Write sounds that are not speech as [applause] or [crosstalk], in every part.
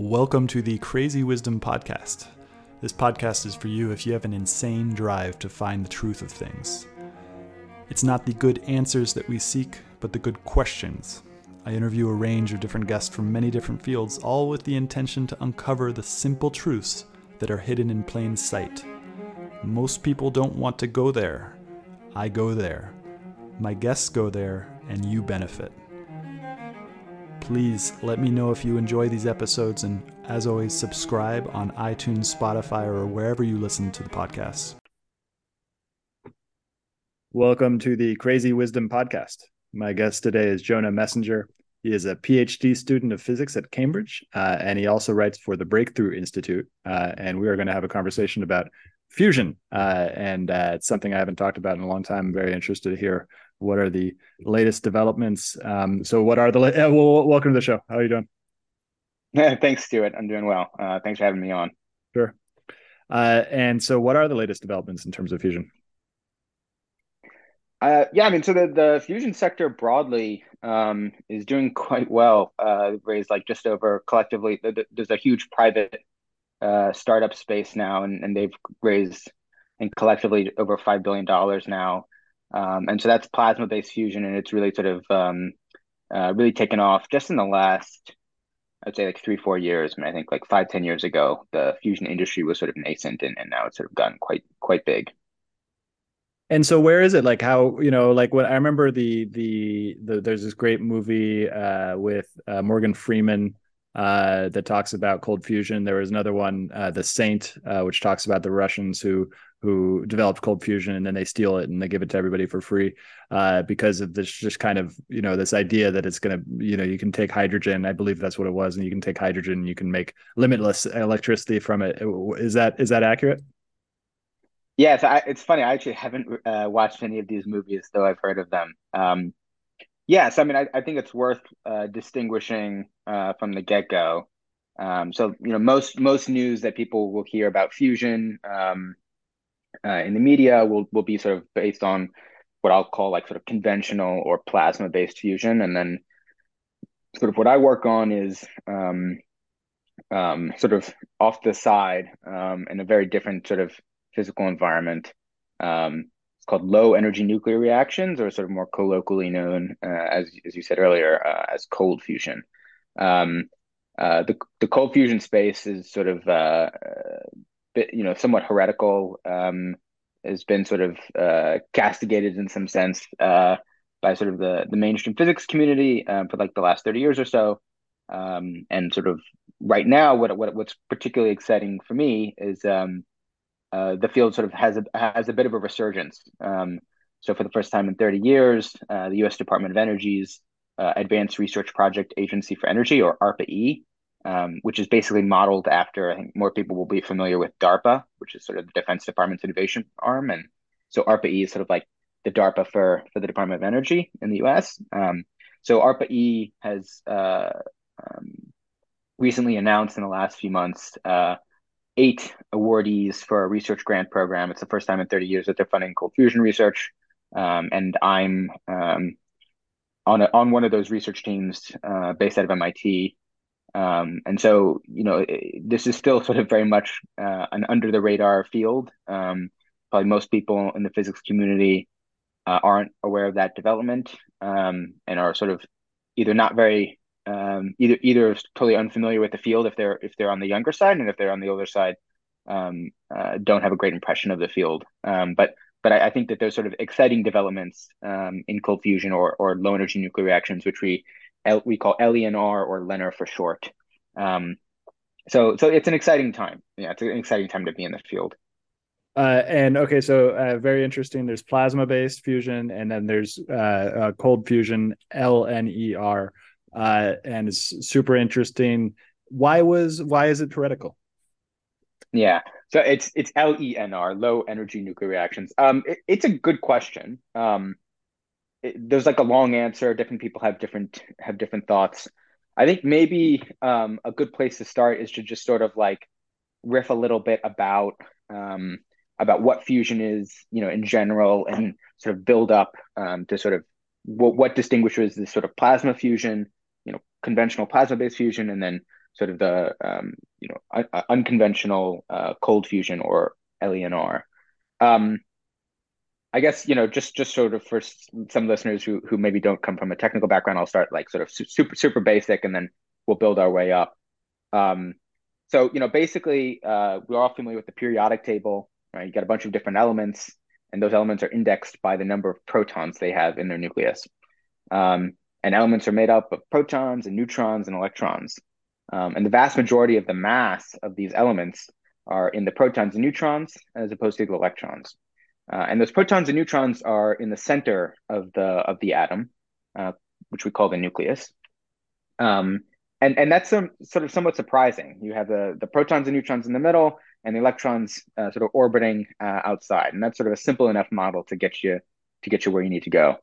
Welcome to the Crazy Wisdom Podcast. This podcast is for you if you have an insane drive to find the truth of things. It's not the good answers that we seek, but the good questions. I interview a range of different guests from many different fields, all with the intention to uncover the simple truths that are hidden in plain sight. Most people don't want to go there. I go there. My guests go there, and you benefit. Please let me know if you enjoy these episodes, and as always, subscribe on iTunes, Spotify, or wherever you listen to the podcast. Welcome to the Crazy Wisdom Podcast. My guest today is Jonah Messinger. He is a PhD student of physics at Cambridge, uh, and he also writes for the Breakthrough Institute. Uh, and we are going to have a conversation about fusion, uh, and uh, it's something I haven't talked about in a long time. I'm very interested to hear what are the latest developments. Um, so, what are the? Uh, well, welcome to the show. How are you doing? Thanks, Stewart. I'm doing well. Uh, thanks for having me on. Sure. Uh, and so, what are the latest developments in terms of fusion? Uh, yeah, I mean, so the, the fusion sector broadly um, is doing quite well. Uh, raised like just over collectively. There's a huge private uh, startup space now, and, and they've raised and collectively over five billion dollars now. Um, and so that's plasma based fusion, and it's really sort of um, uh, really taken off just in the last, I'd say like three, four years. I mean, I think like five, ten years ago, the fusion industry was sort of nascent, and, and now it's sort of gotten quite quite big. And so, where is it? Like how you know, like when I remember the the, the there's this great movie uh, with uh, Morgan Freeman uh, that talks about cold fusion. There was another one, uh, The Saint, uh, which talks about the Russians who who developed cold fusion and then they steal it and they give it to everybody for free uh, because of this just kind of you know this idea that it's going to you know you can take hydrogen. I believe that's what it was and you can take hydrogen and you can make limitless electricity from it. Is that is that accurate? I, it's funny. I actually haven't uh, watched any of these movies though i've heard of them. Um, yes i mean I, I think it's worth uh, distinguishing uh, from the get-go um, so you know most most news that people will hear about fusion um, uh, in the media will will be sort of based on what I'll call like sort of conventional or plasma based fusion, and then sort of what I work on is um, um, sort of off the side um, in a very different sort of physical environment. Um, it's called low energy nuclear reactions, or sort of more colloquially known uh, as as you said earlier uh, as cold fusion. Um, uh, the the cold fusion space is sort of uh, bit, you know, somewhat heretical, um, has been sort of uh, castigated in some sense uh, by sort of the the mainstream physics community uh, for like the last thirty years or so. Um, and sort of right now, what, what what's particularly exciting for me is um, uh, the field sort of has a has a bit of a resurgence. Um, so for the first time in 30 years, uh, the U.S. Department of Energy's uh, Advanced Research Project Agency for Energy, or ARPA-E, um, which is basically modeled after, I think more people will be familiar with DARPA, which is sort of the Defense Department's innovation arm. And so ARPA-E is sort of like the DARPA for, for the Department of Energy in the US. Um, so ARPA-E has uh, um, recently announced in the last few months uh, eight awardees for a research grant program. It's the first time in 30 years that they're funding cold fusion research. Um, and I'm um, on, a, on one of those research teams uh, based out of MIT um, and so, you know, it, this is still [laughs] sort of very much uh, an under the radar field. Um, probably most people in the physics community uh, aren't aware of that development um, and are sort of either not very um, either either totally unfamiliar with the field if they're if they're on the younger side and if they're on the older side um, uh, don't have a great impression of the field. Um, but but I, I, think that there's sort of exciting developments in cold fusion or or low energy nuclear reactions, which we L, we call LENR or LENR for short. Um, so so it's an exciting time. Yeah, it's an exciting time to be in the field. Uh, and okay, so uh, very interesting. There's plasma based fusion, and then there's uh, uh cold fusion, LNER, uh, and it's super interesting. Why was why is it heretical? Yeah, so it's it's LENR, low energy nuclear reactions. Um, it, it's a good question. Um, it, there's like a long answer. Different people have different have different thoughts. I think maybe um, a good place to start is to just sort of like riff a little bit about um, about what fusion is, you know, in general, and sort of build up um, to sort of what, what distinguishes this sort of plasma fusion, conventional plasma based fusion, and then sort of the um, you know un- unconventional uh, cold fusion or LENR. Um, I guess you know just just sort of for some listeners who who maybe don't come from a technical background, I'll start like sort of super super basic, and then we'll build our way up. Um, so you know basically uh, we're all familiar with the periodic table, right? You got a bunch of different elements, and those elements are indexed by the number of protons they have in their nucleus. Um, and elements are made up of protons and neutrons and electrons. Um, and the vast majority of the mass of these elements are in the protons and neutrons as opposed to the electrons. Uh, and those protons and neutrons are in the center of the of the atom, uh, which we call the nucleus. Um, and and that's some, sort of somewhat surprising. You have the the protons and neutrons in the middle, and the electrons uh, sort of orbiting uh, outside. And that's sort of a simple enough model to get you to get you where you need to go.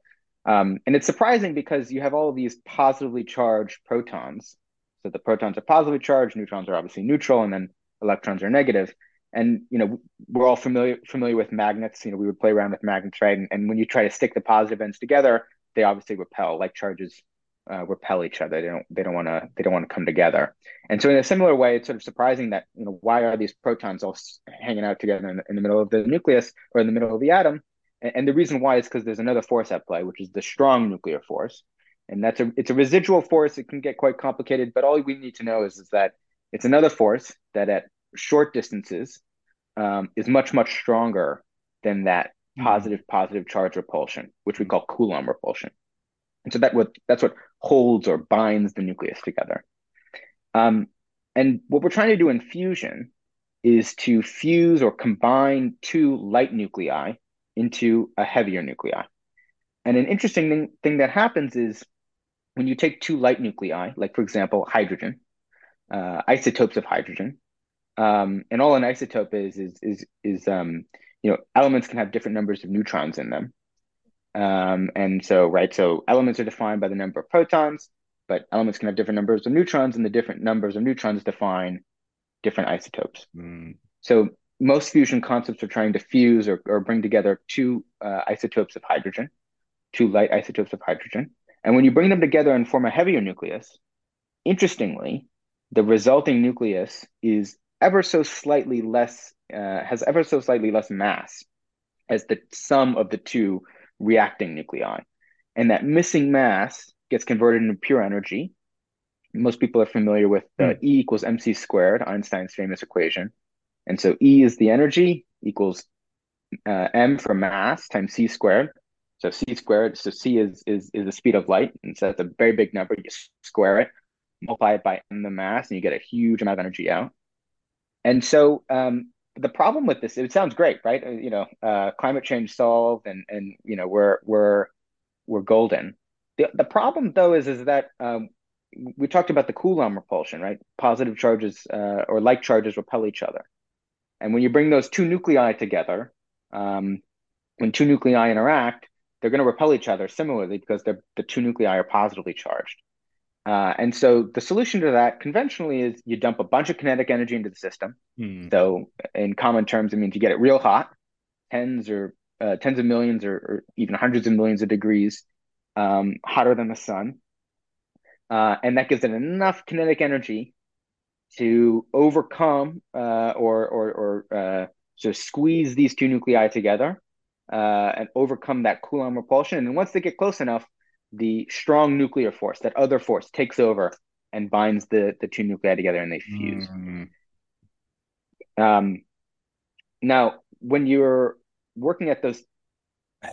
Um, and it's surprising because you have all of these positively charged protons. So the protons are positively charged, neutrons are obviously neutral, and then electrons are negative. And you know we're all familiar familiar with magnets. You know we would play around with magnets, right? And, and when you try to stick the positive ends together, they obviously repel. Like charges uh, repel each other. They don't they don't want to they don't want to come together. And so in a similar way, it's sort of surprising that you know why are these protons all hanging out together in the, in the middle of the nucleus or in the middle of the atom? And the reason why is because there's another force at play, which is the strong nuclear force. And that's a it's a residual force. It can get quite complicated, but all we need to know is, is that it's another force that at short distances um, is much, much stronger than that hmm. positive, mm-hmm. positive charge repulsion, which we call Coulomb repulsion. And so that what that's what holds or binds the nucleus together. Um, and what we're trying to do in fusion is to fuse or combine two light nuclei into a heavier nuclei. And an interesting thing, that happens is when you take two light nuclei, like for example, hydrogen, uh, isotopes of hydrogen, um, and all an isotope is is is is um, you know elements can have different numbers of neutrons in them. Um, and so right, so elements are defined by the number of protons, but elements can have different numbers of neutrons, and the different numbers of neutrons define different isotopes. Mm. So most fusion concepts are trying to fuse or, or bring together two uh, isotopes of hydrogen, two light isotopes of hydrogen. And when you bring them together and form a heavier nucleus, interestingly, the resulting nucleus is ever so slightly less, uh, has ever so slightly less mass as the sum of the two reacting nuclei. And that missing mass gets converted into pure energy. Most people are familiar with uh, mm. E equals mc squared, Einstein's famous equation. And so E is the energy equals uh, m for mass times c squared. So c squared, so c is, is, is the speed of light. And so that's a very big number. You square it, multiply it by m the mass, and you get a huge amount of energy out. And so um, the problem with this, it sounds great, right? Uh, you know, uh, climate change solved, and and you know we're we're we're golden. The the problem though is is that um, we talked about the Coulomb repulsion, right? Positive charges uh, or like charges repel each other. And when you bring those two nuclei together, um, when two nuclei interact, they're going to repel each other similarly because the two nuclei are positively charged. Uh, and so the solution to that conventionally is you dump a bunch of kinetic energy into the system. Hmm. So in common terms, it means you get it real hot, tens or uh, tens of millions or, or, even hundreds of millions of degrees um, hotter than the sun. Uh, and that gives it enough kinetic energy to overcome uh, or or, or uh, so squeeze these two nuclei together uh, and overcome that Coulomb repulsion. And once they get close enough, the strong nuclear force, that other force, takes over and binds the the two nuclei together, and they fuse. Mm. Um, now, when you're working at those, uh,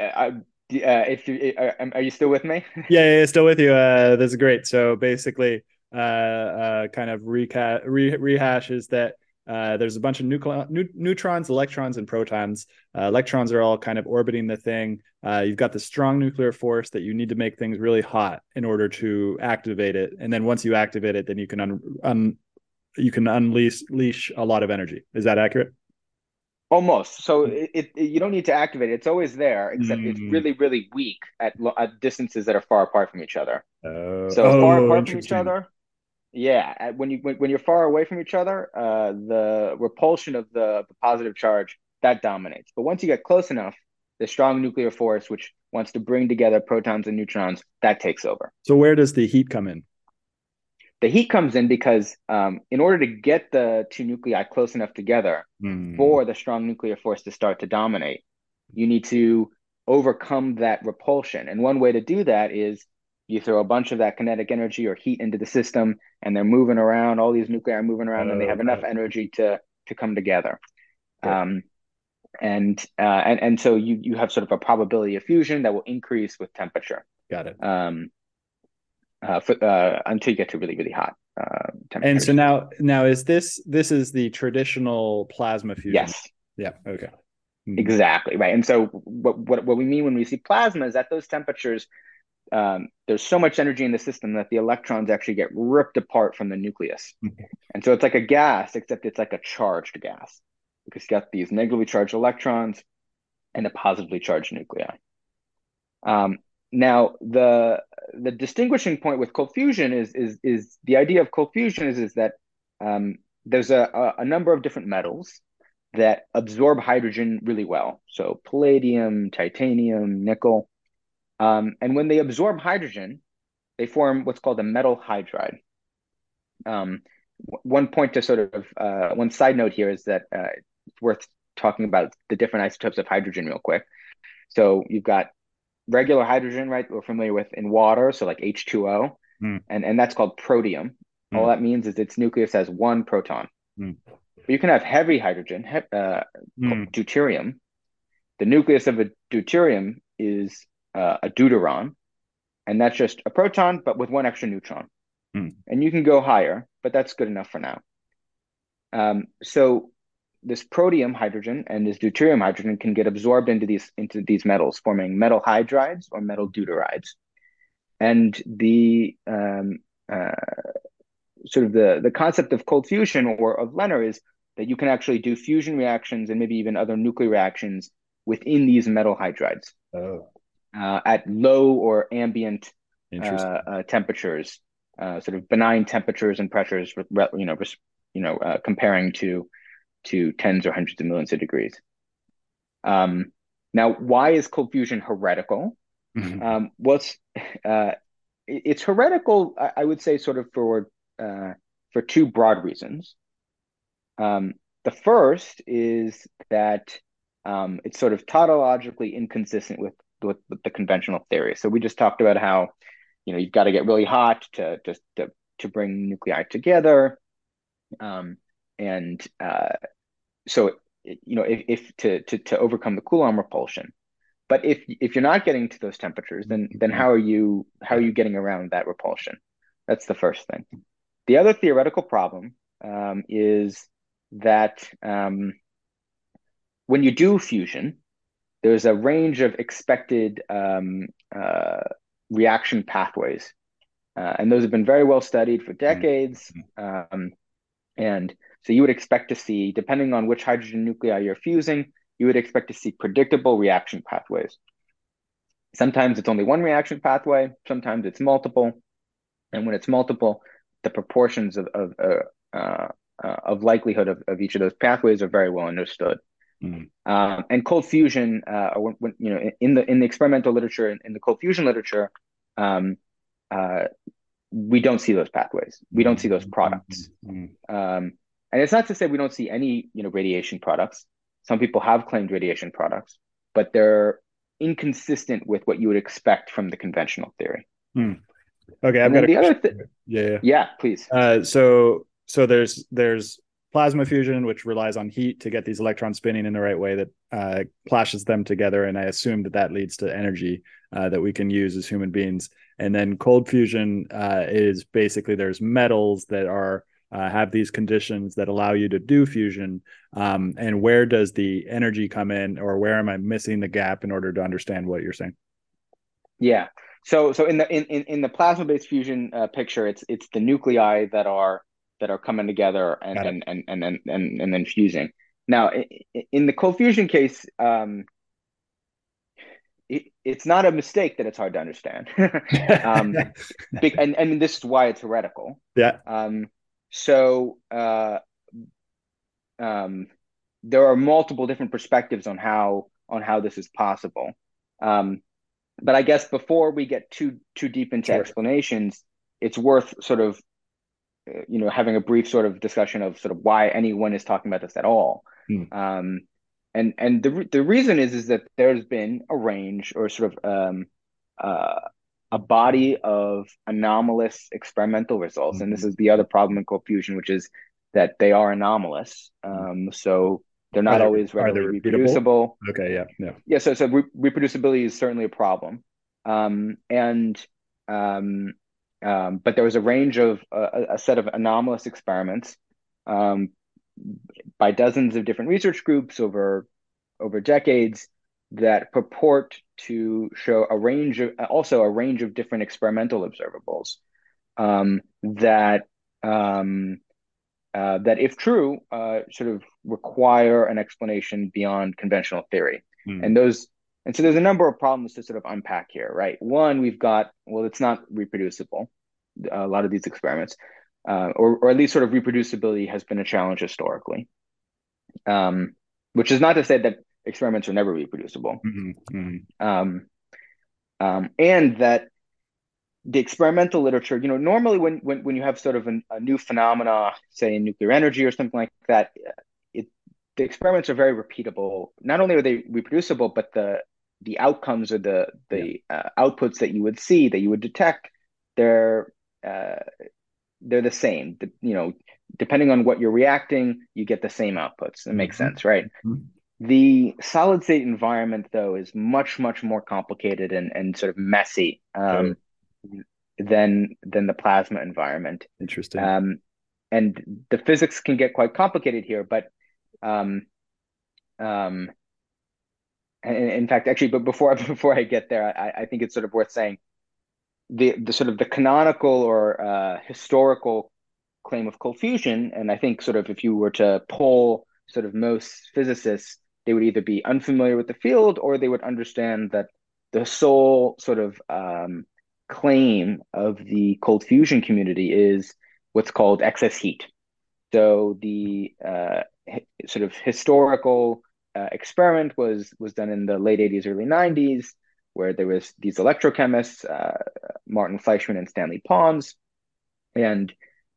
uh, if you uh, are you still with me? yeah, yeah, still with you. Uh, this is great. So basically, kind of reca- re- rehashes that uh, there's a bunch of nucle- nu- neutrons, electrons, and protons. Uh, electrons are all kind of orbiting the thing. Uh, you've got the strong nuclear force that you need to make things really hot in order to activate it. And then once you activate it, then you can un- un- you can unleash leash a lot of energy. Is that accurate? Almost. So it, it, you don't need to activate it. It's always there, except mm. it's really, really weak at, at distances that are far apart from each other. Uh, so oh, far apart from each other, yeah, when you when, when you're far away from each other, uh, the repulsion of the, the positive charge that dominates. But once you get close enough, the strong nuclear force, which wants to bring together protons and neutrons, that takes over. So where does the heat come in? the heat comes in because um, in order to get the two nuclei close enough together Mm. for the strong nuclear force to start to dominate, you need to overcome that repulsion. And one way to do that is you throw a bunch of that kinetic energy or heat into the system, and they're moving around. All these nuclei are moving around, and they Oh, have got enough energy to to come together. Yeah. Um, and uh, and and so you you have sort of a probability of fusion that will increase with temperature. Got it. Um, uh, for, uh, until you get to really really hot uh, And so now, now is this this is the traditional plasma fusion? yes, Yeah. Okay. Mhm. exactly right. And so what what what we mean when we see plasma is at those temperatures, um, there's so much energy in the system that the electrons actually get ripped apart from the nucleus. Mhm. And so it's like a gas, except it's like a charged gas because you got these negatively charged electrons and a positively charged nuclei. Um, now, the the distinguishing point with cold fusion is is is the idea of cold fusion is is that um, there's a, a a number of different metals that absorb hydrogen really well. So palladium, titanium, nickel, um, and when they absorb hydrogen, they form what's called a metal hydride. Um, one point to sort of uh, one side note here is that uh, it's worth talking about the different isotopes of hydrogen real quick. So you've got regular hydrogen, right? We're familiar with in water, so like H2O, Hmm. and and that's called protium. All Hmm. that means is its nucleus has one proton. Hmm. But you can have heavy hydrogen, he- uh, Mm. deuterium. The nucleus of a deuterium is uh, a deuteron, and that's just a proton, but with one extra neutron. Hmm. And you can go higher, but that's good enough for now. Um, so this protium hydrogen and this deuterium hydrogen can get absorbed into these into these metals, forming metal hydrides or metal deuterides. And the um, uh, sort of the the concept of cold fusion or of Lenner is that you can actually do fusion reactions and maybe even other nuclear reactions within these metal hydrides Oh, uh, at low or ambient uh, uh, temperatures, uh, sort of benign temperatures and pressures, you know, you know, uh, comparing to to tens or hundreds of millions of degrees. Um, now, why is cold fusion heretical? Mhm. Um, well, it's uh, it's heretical, I, I would say, sort of for uh, for two broad reasons. Um, the first is that um, it's sort of tautologically inconsistent with, with with the conventional theory. So we just talked about how you know you've got to get really hot to just to, to bring nuclei together, um, and uh, so you know if, if to, to to overcome the Coulomb repulsion. But if if you're not getting to those temperatures, then then how are you how are you getting around that repulsion? That's the first thing. The other theoretical problem um, is that um, when you do fusion, there's a range of expected um, uh, reaction pathways, uh, and those have been very well studied for decades. Um, and so you would expect to see, depending on which hydrogen nuclei you're fusing, you would expect to see predictable reaction pathways. Sometimes it's only one reaction pathway, sometimes it's multiple. And when it's multiple, the proportions of, of, uh, uh, uh, of likelihood of, of each of those pathways are very well understood. Mhm. Um, and cold fusion, uh, when, when, you know, in the in the experimental literature, in, in the cold fusion literature, um, uh, we don't see those pathways. We don't see those products. Mhm. Um, and it's not to say we don't see any, you know, radiation products. Some people have claimed radiation products, but they're inconsistent with what you would expect from the conventional theory. Okay, I've got the other question. thing, Yeah, yeah. yeah, please. Uh, so so there's there's plasma fusion, which relies on heat to get these electrons spinning in the right way that uh, clashes them together, and I assume that that leads to energy uh, that we can use as human beings. And then cold fusion uh, is basically there's metals that are uh, have these conditions that allow you to do fusion. Um, and where does the energy come in, or where am I missing the gap in order to understand what you're saying? Yeah. So so in the in in, in the plasma-based fusion uh, picture, it's it's the nuclei that are that are coming together and and, and and and and and then fusing. Now, in the cold fusion case, um, it, it's not a mistake that it's hard to understand. [laughs] um, [laughs] and and this is why it's heretical. yeah. Um, so uh, um, there are multiple different perspectives on how on how this is possible. Um, but I guess before we get too too deep into Sure. explanations, it's worth sort of you know, having a brief sort of discussion of sort of why anyone is talking about this at all. Hmm. Um, and and the the reason is is that there's been a range or sort of um, uh, a body of anomalous experimental results, and this Mhm. is the other problem in cold fusion, which is that they are anomalous. Um, so they're not Are always are they readily repeatable? reproducible. Okay, yeah, yeah. Yeah, so so re reproducibility is certainly a problem. Um, and um, um, but there was a range of a, a set of anomalous experiments um, by dozens of different research groups over over decades that purport to show a range of also a range of different experimental observables um, that um, uh, that if true uh, sort of require an explanation beyond conventional theory Hmm. and those and so there's a number of problems to sort of unpack here right one we've got well it's not reproducible a lot of these experiments uh, or, or at least sort of reproducibility has been a challenge historically um, which is not to say that experiments are never reproducible Mhm, mhm. um, um, and that the experimental literature, you know, normally when when, when you have sort of an, a new phenomena, say in nuclear energy or something like that, it the experiments are very repeatable. Not only are they reproducible, but the the outcomes or the the uh, outputs that you would see that you would detect, they're uh, they're the same. The, you know, depending on what you're reacting, you get the same outputs. it makes Mhm. sense, right? Mhm. The solid state environment, though, is much, much more complicated and, and sort of messy um, than than the plasma environment. Interesting. Um, and the physics can get quite complicated here, but um, um, in fact, actually, but before [laughs] before I get there, I, I think it's sort of worth saying the the sort of the canonical or uh, historical claim of cold fusion, and I think sort of if you were to poll sort of most physicists, they would either be unfamiliar with the field or they would understand that the sole sort of um, claim of the cold fusion community is what's called excess heat. So the uh, sort of historical uh, experiment was was done in the late 80s, early 90s, where there was these electrochemists, uh, Martin Fleischmann and Stanley Pons, and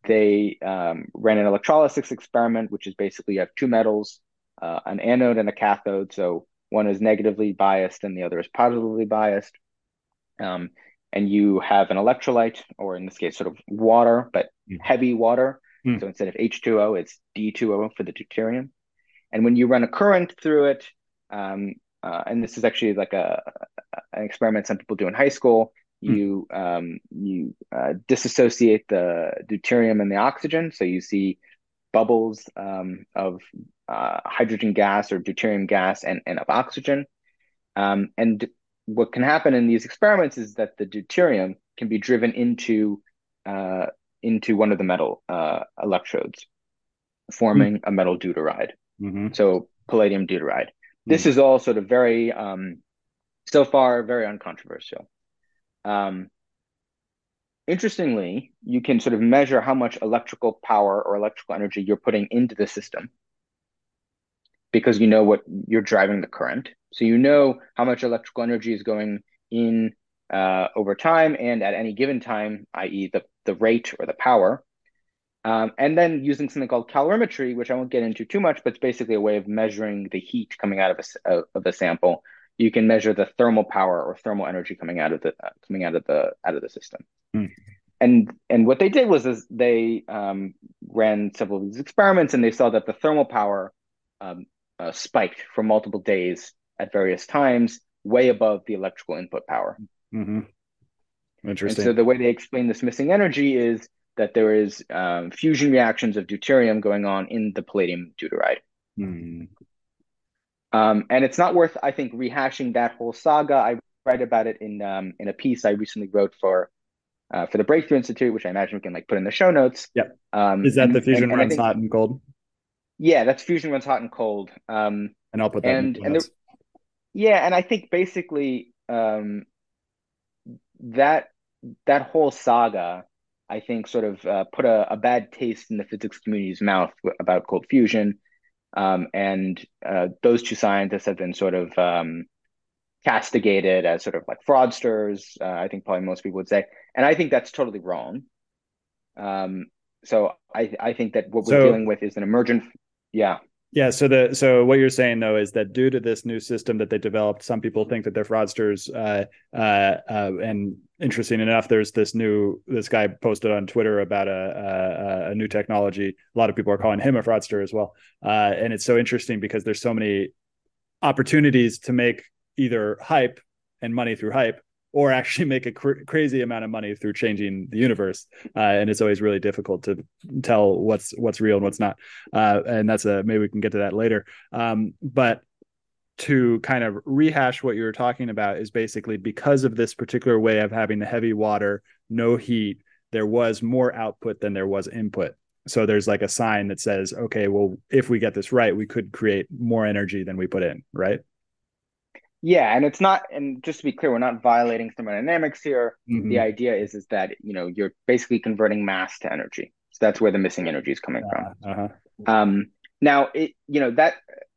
they um, ran an electrolysis experiment, which is basically you have two metals, uh, an anode and a cathode. So one is negatively biased and the other is positively biased. Um, and you have an electrolyte, or in this case, sort of water, but Mm. heavy water. Mm. So instead of H2O, it's D2O for the deuterium. And when you run a current through it, um, uh, and this is actually like a, an experiment some people do in high school, Hmm. you um, you uh, disassociate the deuterium and the oxygen, so you see bubbles um, of uh, hydrogen gas or deuterium gas and, and of oxygen. Um, and what can happen in these experiments is that the deuterium can be driven into uh, into one of the metal uh, electrodes, forming a metal deuteride. Mhm. So palladium deuteride. This is all sort of very, um, so far, very uncontroversial. Um, interestingly, you can sort of measure how much electrical power or electrical energy you're putting into the system because you know what you're driving the current. So you know how much electrical energy is going in uh, over time and at any given time, i.e., the, the rate or the power. Um, and then using something called calorimetry, which I won't get into too much, but it's basically a way of measuring the heat coming out of a, s- of a sample. You can measure the thermal power or thermal energy coming out of the uh, coming out of the out of the system. Hmm. And and what they did was is they um, ran several of these experiments, and they saw that the thermal power um, uh, spiked for multiple days at various times, way above the electrical input power. Mm-hmm. And Interesting. so the way they explain this missing energy is that there is um, fusion reactions of deuterium going on in the palladium deuteride. Hmm. Um, and it's not worth, I think, rehashing that whole saga. I write about it in um, in a piece I recently wrote for uh, for the Breakthrough Institute, which I imagine we can like put in the show notes. Yep. Um, Is that and- the fusion and- and runs think- hot and cold? Yeah, that's fusion runs hot and cold. Um, And I'll put that in and the and notes. the, yeah, and I think basically um, that that whole saga, I think, sort of uh, put a, a bad taste in the physics community's mouth about cold fusion, um, and uh, those two scientists have been sort of um, castigated as sort of like fraudsters. Uh, I think probably most people would say, and I think that's totally wrong. Um, so I I think that what we're so, dealing with is an emergent. Yeah. Yeah. So the so what you're saying though is that due to this new system that they developed, some people think that they're fraudsters. Uh, uh, uh, and interesting enough, there's this new this guy posted on Twitter about a, a, a new technology. A lot of people are calling him a fraudster as well. Uh, and it's so interesting because there's so many opportunities to make either hype and money through hype or actually [laughs] make a cr- crazy amount of money through changing the universe uh, and it's always really difficult to tell what's what's real and what's not uh, and that's a maybe we can get to that later um, but to kind of rehash what you were talking about is basically because of this particular way of having the heavy water no heat there was more output than there was input. So there's like a sign that says okay well if we get this right we could create more energy than we put in right yeah, and it's not, and just to be clear, we're not violating thermodynamics here. Mm-hmm. The idea is is that you know you're basically converting mass to energy. So that's where the missing energy is coming from. Uh-huh. Um, now, it you know that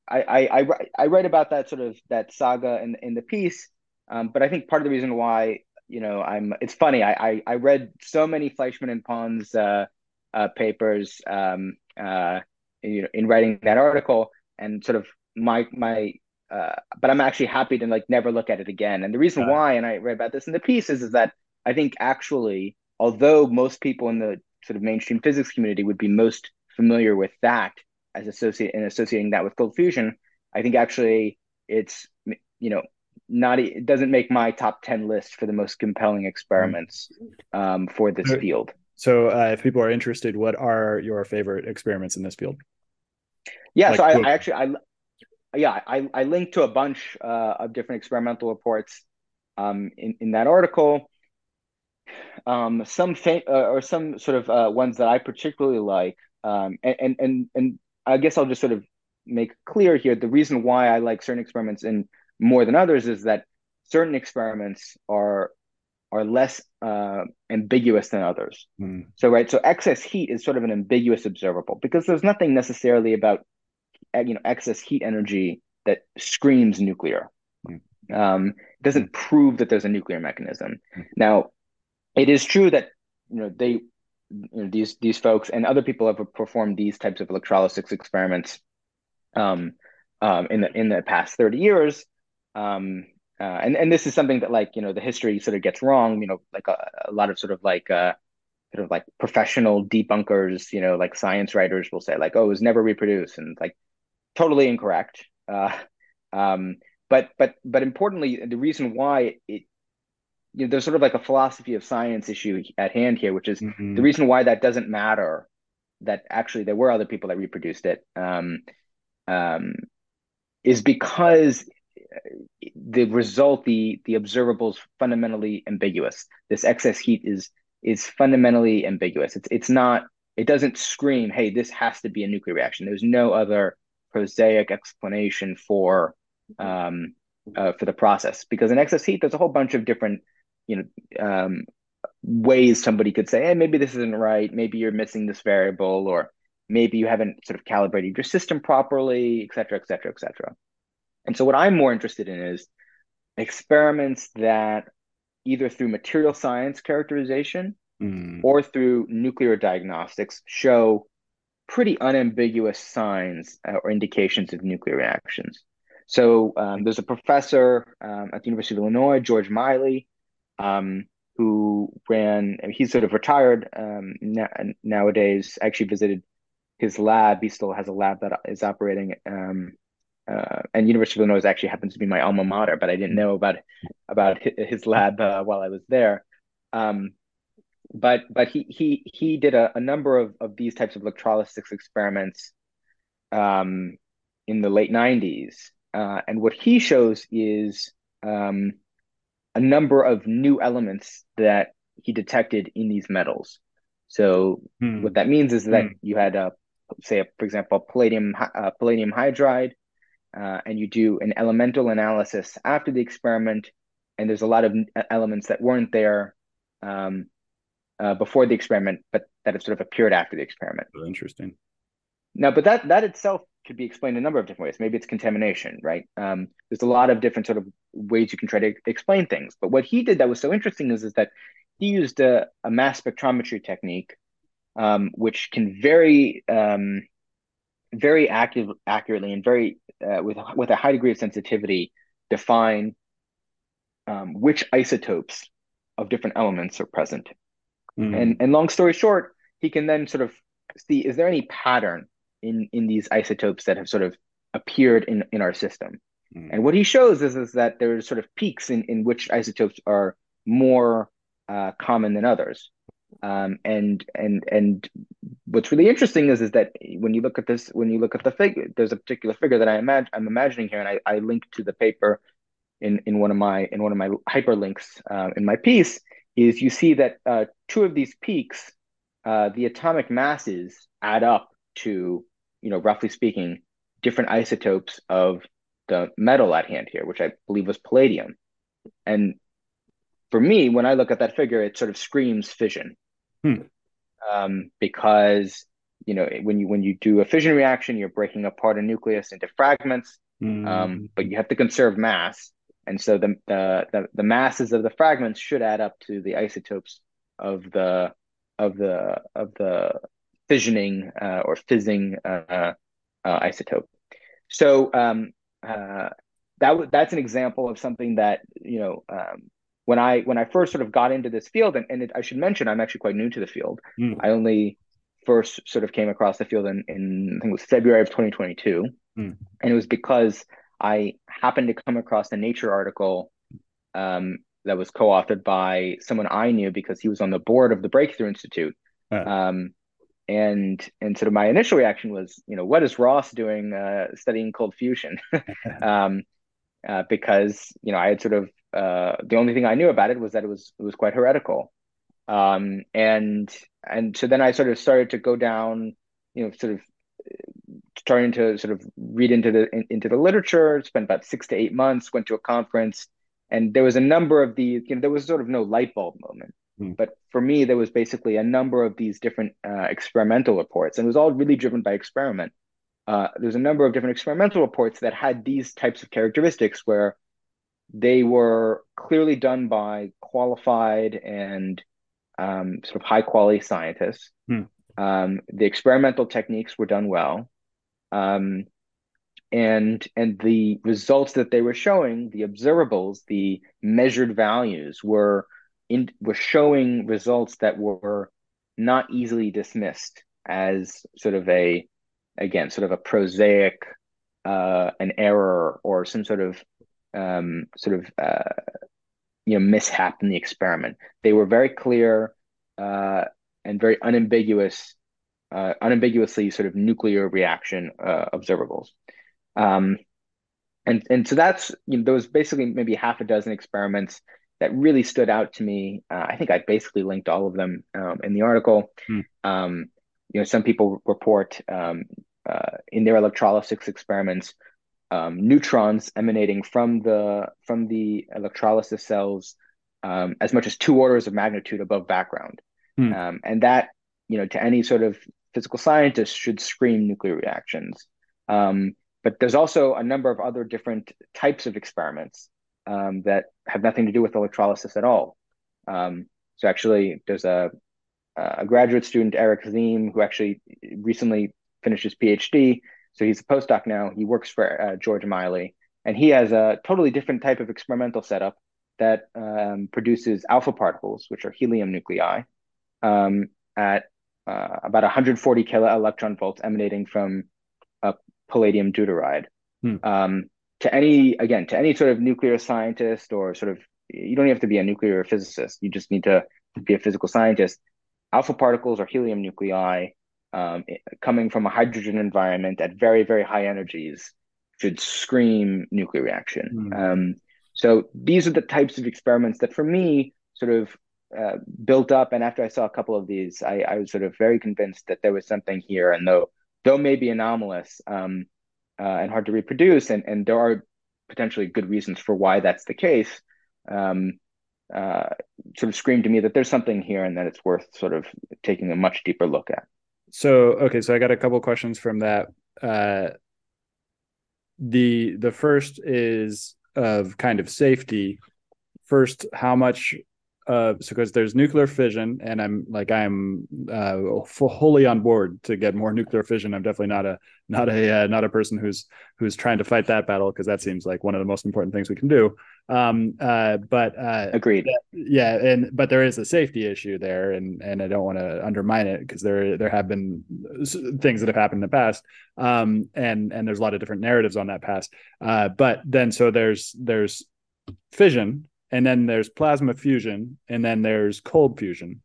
I, I I I write about that sort of that saga in in the piece, um, but I think part of the reason why you know I'm it's funny I I, I read so many Fleischmann and Pons uh, uh, papers um, uh, you know in writing that article and sort of my my uh, but I'm actually happy to like never look at it again. And the reason why, and I read about this in the piece, is, is that I think actually, although most people in the sort of mainstream physics community would be most familiar with that as associate and associating that with cold fusion, I think actually it's you know not it doesn't make my top 10 list for the most compelling experiments um, for this field. so uh, if people are interested what are your favorite experiments in this field? Yeah like, so I, I, actually I, yeah, I, I linked to a bunch uh, of different experimental reports um, in, in that article. Um, some fa- uh, or some sort of uh, ones that I particularly like, um, and, and and and I guess I'll just sort of make clear here the reason why I like certain experiments in more than others is that certain experiments are are less uh, ambiguous than others. Mm. So right, so excess heat is sort of an ambiguous observable because there's nothing necessarily about you know excess heat energy that screams nuclear. Mm. Um, doesn't mm. prove that there's a nuclear mechanism. Mm. Now, it is true that you know they you know, these these folks and other people have performed these types of electrolysis experiments um, um, in the in the past 30 years. Um, uh, and and this is something that like you know the history sort of gets wrong. You know, like a, a lot of sort of like uh, sort of like professional debunkers. You know, like science writers will say like, oh, it was never reproduced, and like totally incorrect. Uh, um, but but but importantly, the reason why it you know, there's sort of like a philosophy of science issue at hand here, which is mm-hmm. the reason why that doesn't matter. That actually there were other people that reproduced it, um, um, is because the result, the the observable is fundamentally ambiguous. This excess heat is is fundamentally ambiguous. It's it's not. It doesn't scream, "Hey, this has to be a nuclear reaction." There's no other prosaic explanation for um, uh, for the process because in excess heat there's a whole bunch of different you know um, ways somebody could say hey maybe this isn't right. Maybe you're missing this variable or maybe you haven't sort of calibrated your system properly et cetera et cetera et cetera. And so what i'm more interested in is experiments that either through material science characterization mm. or through nuclear diagnostics show pretty unambiguous signs uh, or indications of nuclear reactions. So um, there's a professor um, at the University of Illinois, George Miley, um, who ran. He's sort of retired um, na- nowadays. Actually visited his lab. He still has a lab that is operating. Um, uh, and University of Illinois actually happens to be my alma mater, but I didn't know about about his lab uh, while I was there. Um, but but he he he did a, a number of, of these types of electrolysis experiments um, in the late 90s uh, and what he shows is um, a number of new elements that he detected in these metals so hmm. what that means is that hmm. you had a say a, for example palladium uh, palladium hydride uh, and you do an elemental analysis after the experiment and there's a lot of elements that weren't there um, uh, before the experiment, but that have sort of appeared after the experiment. Oh, interesting. Now, but that that itself could be explained a number of different ways. Maybe it's contamination, right? Um, there's a lot of different sort of ways you can try to explain things. But what he did that was so interesting is, is that he used a, a mass spectrometry technique um, which can very um, very active, accurately and very uh, with with a high degree of sensitivity define um, which isotopes of different elements are present. Mm. And and long story short, he can then sort of see is there any pattern in in these isotopes that have sort of appeared in in our system. Mm. And what he shows is, is that there's sort of peaks in, in which isotopes are more uh, common than others. Um, and and and what's really interesting is is that when you look at this, when you look at the figure, there's a particular figure that I imagine I'm imagining here, and I, I linked to the paper in in one of my in one of my hyperlinks uh, in my piece. Is you see that uh, two of these peaks, uh, the atomic masses add up to you know roughly speaking different isotopes of the metal at hand here, which I believe was palladium. And for me, when I look at that figure, it sort of screams fission. Hmm. Um, because you know when you when you do a fission reaction, you're breaking apart a nucleus into fragments, mm. um, but you have to conserve mass, and so the, the, the the masses of the fragments should add up to the isotopes of the of the of the fissioning uh, or fizzing uh, uh, isotope. So um, uh, that that's an example of something that you know um, when I when I first sort of got into this field, and, and it, I should mention I'm actually quite new to the field. Mm. I only first sort of came across the field in, in I think it was February of 2022, mm. and it was because I happened to come across a Nature article um, that was co-authored by someone I knew because he was on the board of the Breakthrough Institute. Uh. Um, and and sort of my initial reaction was, you know, what is Ross doing uh, studying cold fusion? [laughs] [laughs] um, uh, because you know I had sort of uh, the only thing I knew about it was that it was it was quite heretical, um, and and so then I sort of started to go down, you know, sort of starting to sort of read into the in, into the literature. Spent about six to eight months. Went to a conference, and there was a number of these. You know, there was sort of no light bulb moment. Mm. But for me, there was basically a number of these different uh, experimental reports, and it was all really driven by experiment. Uh, there's a number of different experimental reports that had these types of characteristics where they were clearly done by qualified and um, sort of high quality scientists. Mm. Um, the experimental techniques were done well. Um, and and the results that they were showing, the observables, the measured values were in was showing results that were not easily dismissed as sort of a again sort of a prosaic uh, an error or some sort of um, sort of uh, you know mishap in the experiment. They were very clear uh, and very unambiguous, uh, unambiguously sort of nuclear reaction uh, observables. Um, and and so that's you know there was basically maybe half a dozen experiments that really stood out to me. Uh, I think I basically linked all of them um, in the article. Hmm. Um, you know, some people report um, uh, in their electrolysis experiments um, neutrons emanating from the from the electrolysis cells um, as much as two orders of magnitude above background, hmm. Um, and that you know to any sort of physical scientists should scream nuclear reactions. but there's also a number of other different types of experiments um, that have nothing to do with electrolysis at all. Um, so actually, there's a a graduate student, Erik Ziehm, who actually recently finished his PhD. So he's a postdoc now. He works for uh, George Miley, and he has a totally different type of experimental setup that um, produces alpha particles, which are helium nuclei, um, at uh, about 140 kilo electron volts emanating from a palladium deuteride. Hmm. Um, to any again to any sort of nuclear scientist or sort of you don't have to be a nuclear physicist you just need to be a physical scientist alpha particles or helium nuclei um, coming from a hydrogen environment at very very high energies should scream nuclear reaction mm. um, so these are the types of experiments that for me sort of uh, built up and after i saw a couple of these I, I, was sort of very convinced that there was something here and though though maybe anomalous um, uh, and hard to reproduce, and and there are potentially good reasons for why that's the case. Um, uh, sort of screamed to me that there's something here and that it's worth sort of taking a much deeper look at. So okay, so I got a couple questions from that. Uh, the the first is of kind of safety. First, how much uh, so because there's nuclear fission, and I'm like I'm uh, wholly on board to get more nuclear fission. I'm definitely not a not a uh, not a person who's who's trying to fight that battle because that seems like one of the most important things we can do. Um, uh, but uh, agreed. Yeah, and but there is a safety issue there, and and I don't want to undermine it because there there have been things that have happened in the past, um, and and there's a lot of different narratives on that past. Uh, but then so there's there's fission, and then there's plasma fusion, and then there's cold fusion.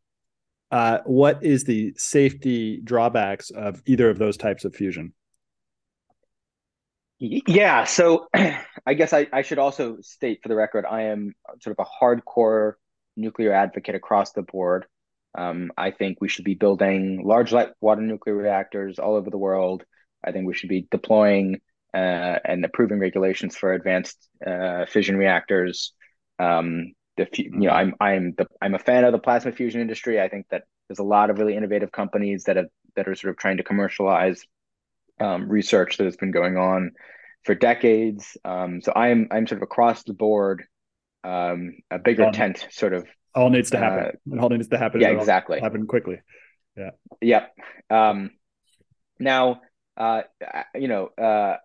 Uh, what is the safety drawbacks of either of those types of fusion? Yeah, so [clears throat] I guess I, I should also state for the record, I am sort of a hardcore nuclear advocate across the board. Um, I think we should be building large light water nuclear reactors all over the world. I think we should be deploying uh, and approving regulations for advanced uh, fission reactors. Um, the you know I'm I'm the I'm a fan of the plasma fusion industry. I think that there's a lot of really innovative companies that have that are sort of trying to commercialize um, research that has been going on for decades. Um, so I'm I'm sort of across the board, um, a bigger tent sort of. All needs to happen. Uh, all needs to happen. Yeah, exactly. Happen quickly. Yeah. Yep. Um, now, uh, you know, uh,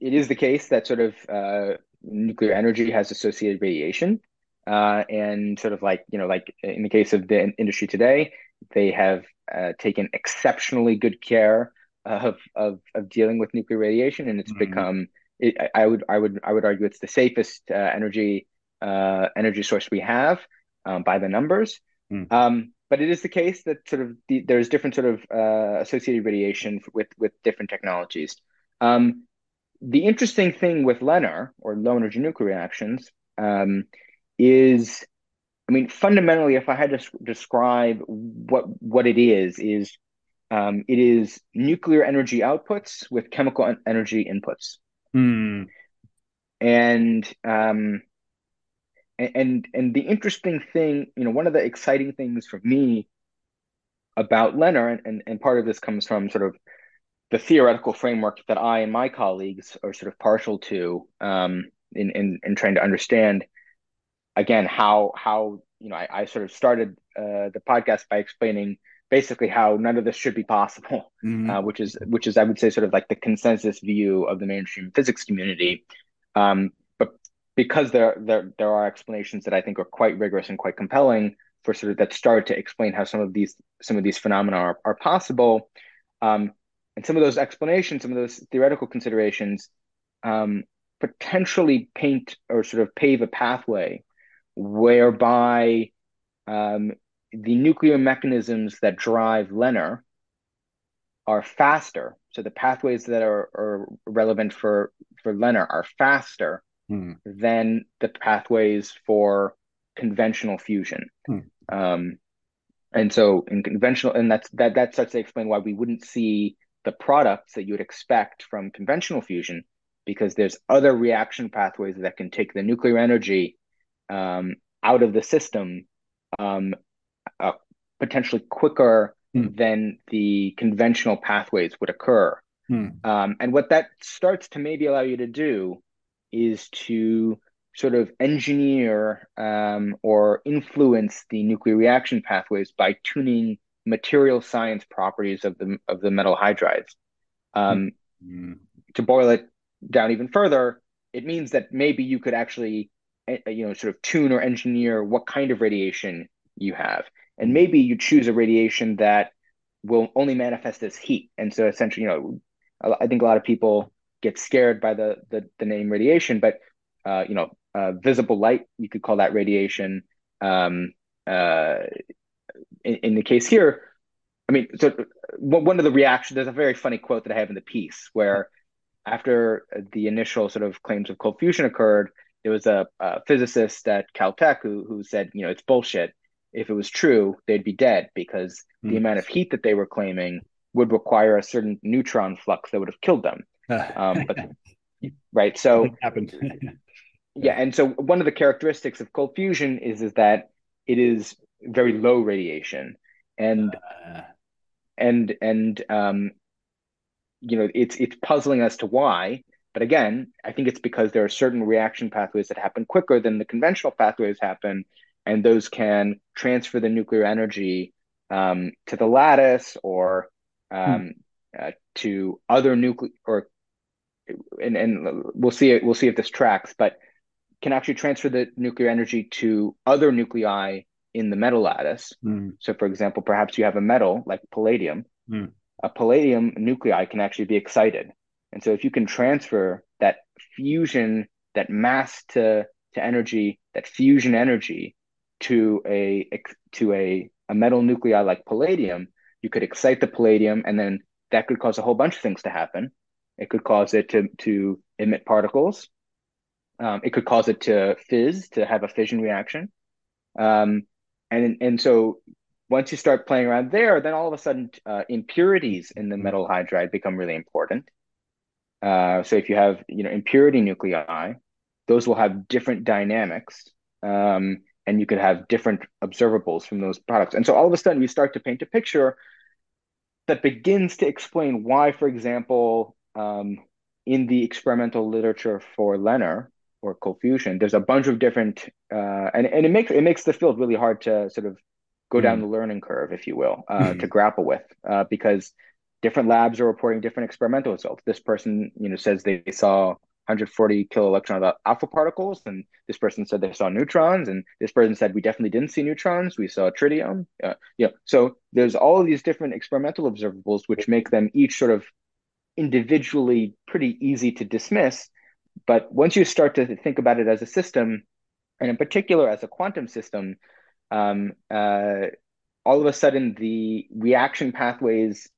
it is the case that sort of uh, nuclear energy has associated radiation. Uh, and sort of like you know like in the case of the industry today they have uh, taken exceptionally good care of, of of dealing with nuclear radiation, and it's mm-hmm. become. It, I would I would I would argue it's the safest uh, energy uh, energy source we have um, by the numbers. Mm. Um, but it is the case that sort of the, there's different sort of uh, associated radiation with with different technologies. Um, the interesting thing with LENR or low energy nuclear reactions um, is, I mean, fundamentally, if I had to describe what what it is, is um, it is nuclear energy outputs with chemical energy inputs. Mm. And um, and and the interesting thing, you know, one of the exciting things for me about LENR, and, and part of this comes from sort of the theoretical framework that I and my colleagues are sort of partial to um, in, in in trying to understand again how how you know I, I sort of started uh, the podcast by explaining basically how none of this should be possible, [laughs] mm-hmm. uh, which is which is I would say sort of like the consensus view of the mainstream physics community. Um, but because there there there are explanations that I think are quite rigorous and quite compelling for sort of that start to explain how some of these some of these phenomena are, are possible. Um, and some of those explanations, some of those theoretical considerations, um, potentially paint or sort of pave a pathway whereby um, the nuclear mechanisms that drive LENR are faster. So the pathways that are, are relevant for, for LENR are faster hmm. than the pathways for conventional fusion. Hmm. Um, and so in conventional, and that's that that starts to explain why we wouldn't see the products that you would expect from conventional fusion, because there's other reaction pathways that can take the nuclear energy um, out of the system um, uh, potentially quicker mm. than the conventional pathways would occur. Mm. Um, and what that starts to maybe allow you to do is to sort of engineer um, or influence the nuclear reaction pathways by tuning material science properties of the of the metal hydrides. Um, mm. To boil it down even further, it means that maybe you could actually, eh, you know, sort of tune or engineer what kind of radiation you have. And maybe you choose a radiation that will only manifest as heat. And so essentially, you know, I think a lot of people get scared by the the, the name radiation, but uh, you know, uh, visible light, you could call that radiation. Um, uh, in, in the case here, I mean, so one of the reactions, there's a very funny quote that I have in the piece where after the initial sort of claims of cold fusion occurred, there was a, a physicist at Caltech who, who said, you know, it's bullshit if it was true, they'd be dead because mm. the hmm. amount of heat that they were claiming would require a certain neutron flux that would have killed them. [laughs] um, but, right. So happened. [laughs] yeah, and so one of the characteristics of cold fusion is is that it is very low radiation, and uh. and and um, you know it's it's puzzling as to why. But again, I think it's because there are certain reaction pathways that happen quicker than the conventional pathways happen, and those can transfer the nuclear energy um, to the lattice or um, hmm. uh, to other nuclear or and and we'll see it we'll see if this tracks but can actually transfer the nuclear energy to other nuclei in the metal lattice hmm. so for example perhaps you have a metal like palladium hmm. a palladium nuclei can actually be excited and so if you can transfer that fusion that mass to to energy that fusion energy to a to a, a metal nuclei like palladium, you could excite the palladium, and then that could cause a whole bunch of things to happen. It could cause it to to emit particles. Um, it could cause it to fizz, to have a fission reaction. Um, and and so once you start playing around there, then all of a sudden uh, impurities in the metal hydride become really important. Uh, so if you have you know impurity nuclei, those will have different dynamics. Um, and you could have different observables from those products. And so all of a sudden, you start to paint a picture that begins to explain why, for example, um, in the experimental literature for LENR or cold fusion, there's a bunch of different, uh, and, and it makes it makes the field really hard to sort of go mm. down the learning curve, if you will, uh, mm. to grapple with, uh, because different labs are reporting different experimental results. This person, you know, says they saw 140 kilo electron alpha particles, and this person said they saw neutrons, and this person said we definitely didn't see neutrons, we saw tritium. Uh, yeah, so there's all of these different experimental observables, which make them each sort of individually pretty easy to dismiss. But once you start to think about it as a system, and in particular as a quantum system, um, uh, all of a sudden the reaction pathways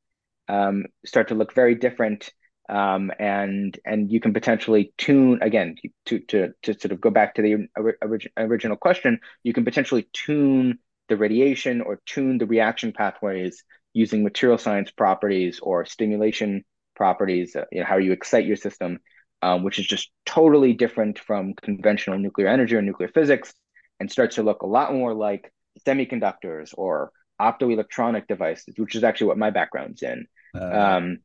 um, start to look very different um, and and you can potentially tune again to to to sort of go back to the orig- original question. You can potentially tune the radiation or tune the reaction pathways using material science properties or stimulation properties. Uh, you know how you excite your system, um, which is just totally different from conventional nuclear energy or nuclear physics, and starts to look a lot more like semiconductors or optoelectronic devices, which is actually what my background's in. Uh, um,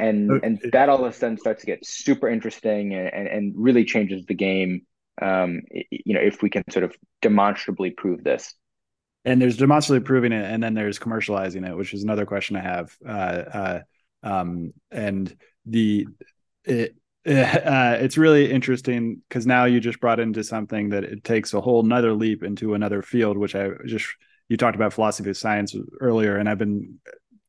and and that all of a sudden starts to get super interesting and, and, and really changes the game um, you know if we can sort of demonstrably prove this and there's demonstrably proving it and then there's commercializing it which is another question i have uh, uh, um, and the it, uh, it's really interesting because now you just brought into something that it takes a whole nother leap into another field which i just you talked about philosophy of science earlier and i've been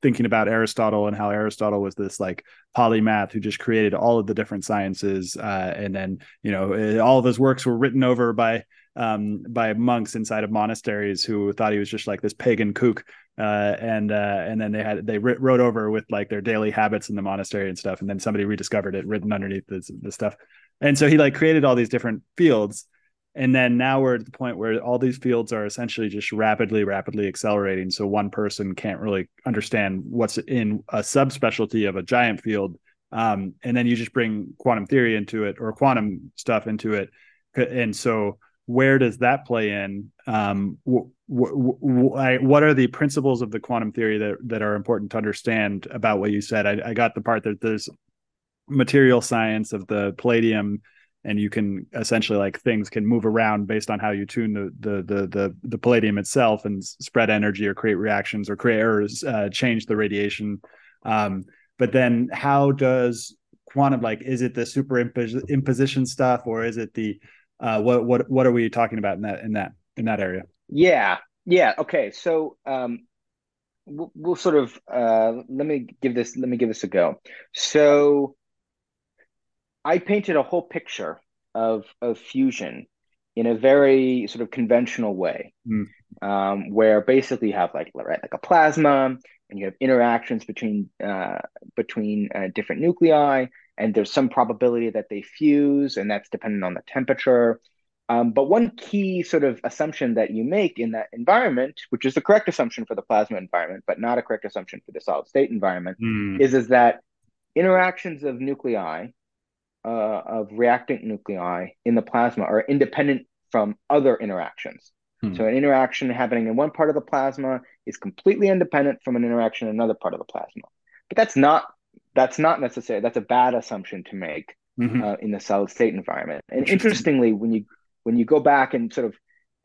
thinking about Aristotle and how Aristotle was this like polymath who just created all of the different sciences, uh, and then you know all of his works were written over by um, by monks inside of monasteries who thought he was just like this pagan kook, uh, and uh, and then they had they wrote over with like their daily habits in the monastery and stuff, and then somebody rediscovered it written underneath this, stuff, and so he like created all these different fields. And then now we're at the point where all these fields are essentially just rapidly rapidly accelerating. So one person can't really understand what's in a subspecialty of a giant field. Um, and then you just bring quantum theory into it or quantum stuff into it. And so where does that play in? Um, what are the principles of the quantum theory that, that are important to understand about what you said? I, I got the part that there's material science of the palladium and you can essentially like things can move around based on how you tune the the the the, the palladium itself and spread energy or create reactions or create or uh, change the radiation. Um, but then how does quantum like is it the superimposition stuff or is it the uh, what what what are we talking about in that in that in that area? Yeah. Yeah. Okay. So um we'll, we'll sort of uh let me give this let me give this a go. So I painted a whole picture of of fusion in a very sort of conventional way, mm. um, where basically you have like right like a plasma, and you have interactions between uh, between uh, different nuclei, and there's some probability that they fuse, and that's dependent on the temperature. Um, but one key sort of assumption that you make in that environment, which is the correct assumption for the plasma environment, but not a correct assumption for the solid state environment, mm. is is that interactions of nuclei uh, of reactant nuclei in the plasma are independent from other interactions. Hmm. So an interaction happening in one part of the plasma is completely independent from an interaction in another part of the plasma. But that's not that's not necessary. That's a bad assumption to make mm-hmm. uh, in the solid state environment. And interestingly, when you when you go back and sort of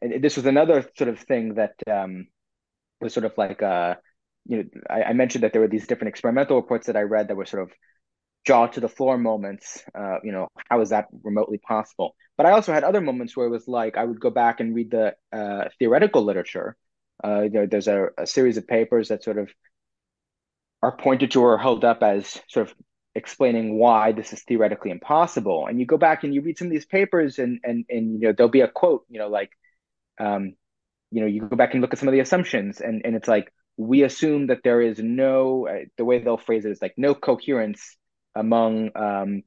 and this was another sort of thing that um, was sort of like uh, you know I, I, mentioned that there were these different experimental reports that I read that were sort of jaw to the floor moments. Uh, you know, how is that remotely possible? But I also had other moments where it was like I would go back and read the uh, theoretical literature. Uh, there, there's a, a series of papers that sort of are pointed to or held up as sort of explaining why this is theoretically impossible. And you go back and you read some of these papers, and and and you know there'll be a quote, you know, like, um, you know, you go back and look at some of the assumptions, and and it's like we assume that there is no uh, the way they'll phrase it is like no coherence among um,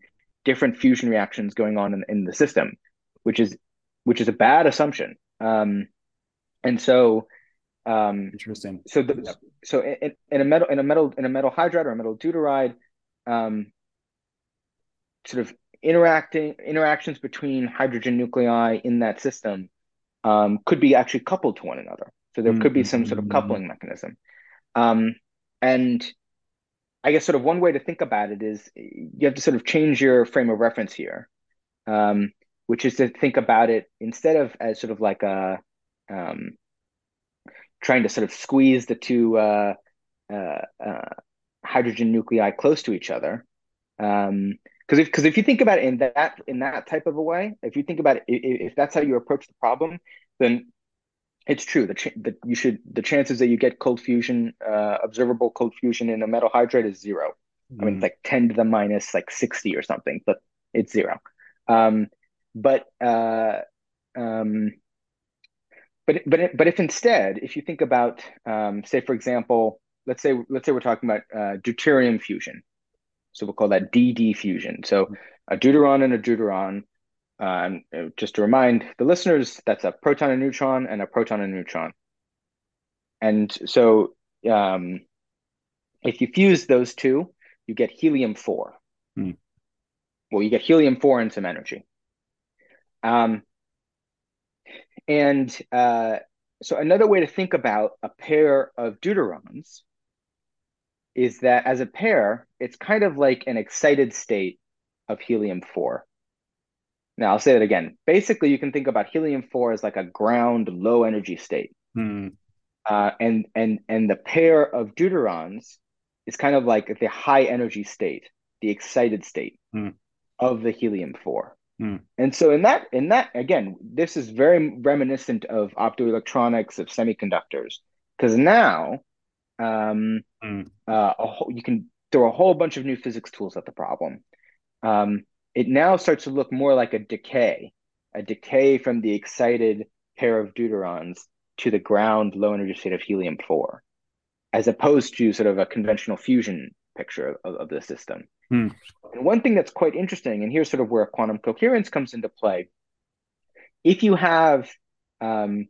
different fusion reactions going on in, in the system, which is which is a bad assumption. Um, and so um, interesting. So the, yep. so in, in, a metal in a metal in a metal hydride or a metal deuteride, um, sort of interacting interactions between hydrogen nuclei in that system um, could be actually coupled to one another. So there mm-hmm. could be some sort of mm-hmm. coupling mechanism. Um, and I guess sort of one way to think about it is you have to sort of change your frame of reference here, um, which is to think about it instead of as sort of like a um, trying to sort of squeeze the two uh, uh, uh, hydrogen nuclei close to each other. Because um, if because if you think about it in that in that type of a way, if you think about it, if, if that's how you approach the problem, then it's true. The, ch- the you should the chances that you get cold fusion, uh, observable cold fusion in a metal hydride is zero. Mm. I mean, it's mm. like ten to the minus like sixty or something, but it's zero. Um, but uh, um, but but but if instead, if you think about, um, say for example, let's say let's say we're talking about uh, deuterium fusion, so we'll call that DD fusion. So a deuteron and a deuteron. Um, just to remind the listeners, that's a proton and neutron and a proton and neutron. And so, um, if you fuse those two, you get helium four. Hmm. Well, you get helium four and some energy. Um, and uh, so another way to think about a pair of deuterons is that as a pair, it's kind of like an excited state of helium 4. Now, I'll say that again. Basically, you can think about helium 4 as like a ground low energy state. Hmm. Uh, and, and, and the pair of deuterons is kind of like the high energy state, the excited state hmm. of the helium 4. Mm. And so in that in that again, this is very reminiscent of optoelectronics of semiconductors because now um, mm. uh, whole, you can throw a whole bunch of new physics tools at the problem. Um, it now starts to look more like a decay, a decay from the excited pair of deuterons to the ground low energy state of helium four, as opposed to sort of a conventional fusion picture of, of the system. Hmm. And one thing that's quite interesting, and here's sort of where quantum coherence comes into play. If you have um,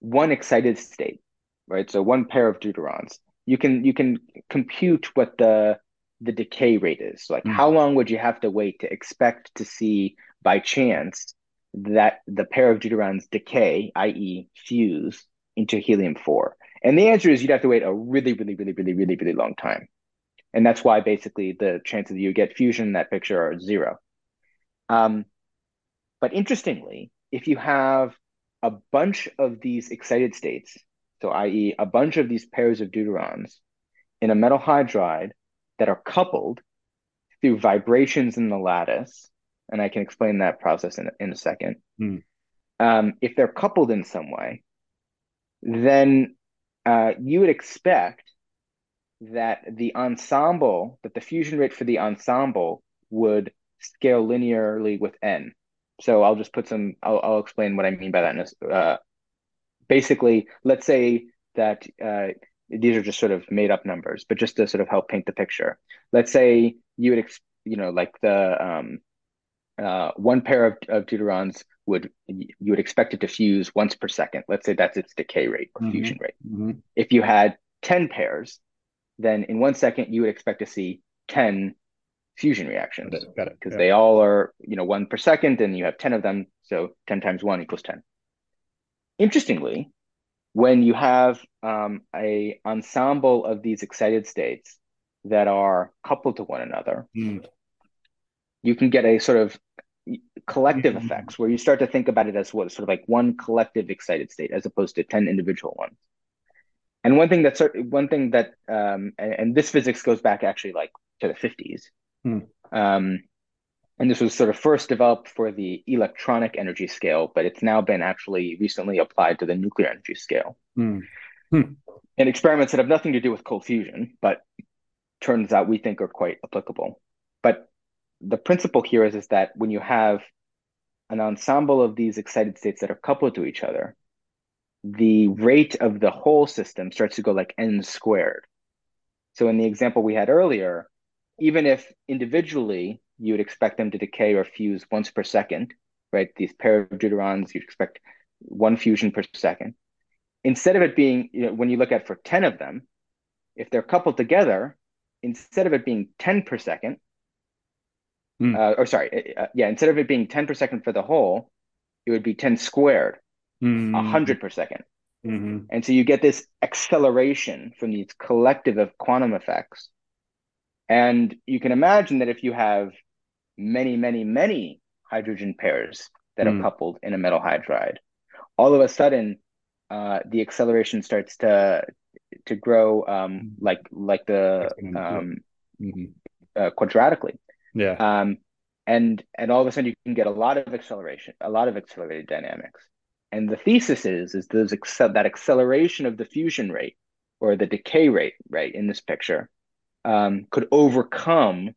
one excited state, right? So one pair of deuterons, you can you can compute what the the decay rate is. Like hmm. how long would you have to wait to expect to see by chance that the pair of deuterons decay, i.e., fuse into helium four? And the answer is you'd have to wait a really, really, really, really, really, really long time. And that's why basically the chances you get fusion in that picture are zero. Um, but interestingly, if you have a bunch of these excited states, so i.e. a bunch of these pairs of deuterons in a metal hydride that are coupled through vibrations in the lattice, and I can explain that process in, in a second. Mm. Um, if they're coupled in some way, then uh, you would expect that the ensemble, that the fusion rate for the ensemble would scale linearly with n. So I'll just put some, I'll, I'll explain what I mean by that. Uh, basically, let's say that uh, these are just sort of made up numbers, but just to sort of help paint the picture. Let's say you would, you know, like the um, uh, one pair of, of deuterons would you would expect it to fuse once per second. Let's say that's its decay rate or mm-hmm. fusion rate. Mm-hmm. If you had 10 pairs, then in one second you would expect to see 10 fusion reactions because yeah. they all are you know one per second and you have 10 of them so 10 times 1 equals 10 interestingly when you have um, a ensemble of these excited states that are coupled to one another mm. you can get a sort of collective mm-hmm. effects where you start to think about it as what sort of like one collective excited state as opposed to 10 individual ones and one thing that's one thing that um, and, and, this physics goes back actually like to the 50s hmm. um, and this was sort of first developed for the electronic energy scale but it's now been actually recently applied to the nuclear energy scale hmm. Hmm. and experiments that have nothing to do with cold fusion but turns out we think are quite applicable but the principle here is, is that when you have an ensemble of these excited states that are coupled to each other, the rate of the whole system starts to go like n squared. So in the example we had earlier, even if individually you would expect them to decay or fuse once per second, right? These pair of deuterons, you'd expect one fusion per second. Instead of it being, you know, when you look at for 10 of them, if they're coupled together, instead of it being 10 per second, Mm. Uh, or sorry, uh, yeah, instead of it being 10 per second for the whole, it would be 10 squared, mm. 100 per 2nd mm-hmm. And so you get this acceleration from these collective of quantum effects. And you can imagine that if you have many, many, many hydrogen pairs that mm. are coupled in a metal hydride, all of a sudden uh, the acceleration starts to to grow um, mm. like like the um, mm-hmm. uh, quadratically. Yeah. Um, and and all of a sudden you can get a lot of acceleration, a lot of accelerated dynamics. And the thesis is is those that acceleration of the fusion rate or the decay rate, right, in this picture, um, could overcome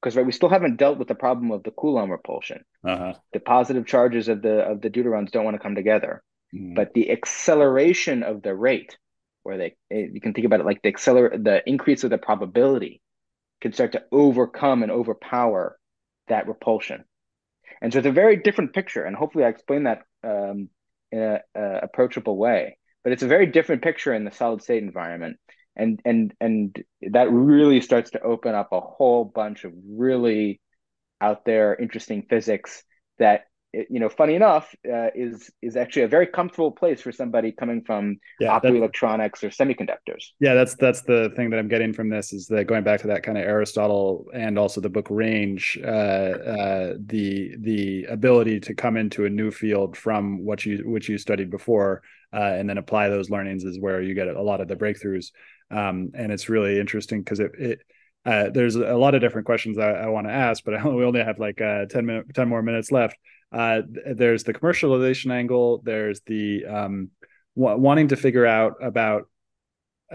because right, we still haven't dealt with the problem of the Coulomb repulsion. Uh-huh. The positive charges of the of the deuterons don't want to come together, mm. but the acceleration of the rate, where they you can think about it like the accelerate the increase of the probability can start to overcome and overpower that repulsion. And so it's a very different picture. And hopefully I explained that um, in a, a, approachable way. But it's a very different picture in the solid state environment. And and and that really starts to open up a whole bunch of really out there interesting physics that you know, funny enough, uh, is is actually a very comfortable place for somebody coming from yeah, optoelectronics or semiconductors. Yeah, that's that's the thing that I'm getting from this is that going back to that kind of Aristotle and also the book Range, uh, uh, the the ability to come into a new field from what you which you studied before, uh, and then apply those learnings is where you get a lot of the breakthroughs. Um, and it's really interesting because it, it uh, there's a lot of different questions I, I want to ask, but [laughs] we only have like uh, 10 minutes, 10 more minutes left uh, there's the commercialization angle. There's the um, w- wanting to figure out about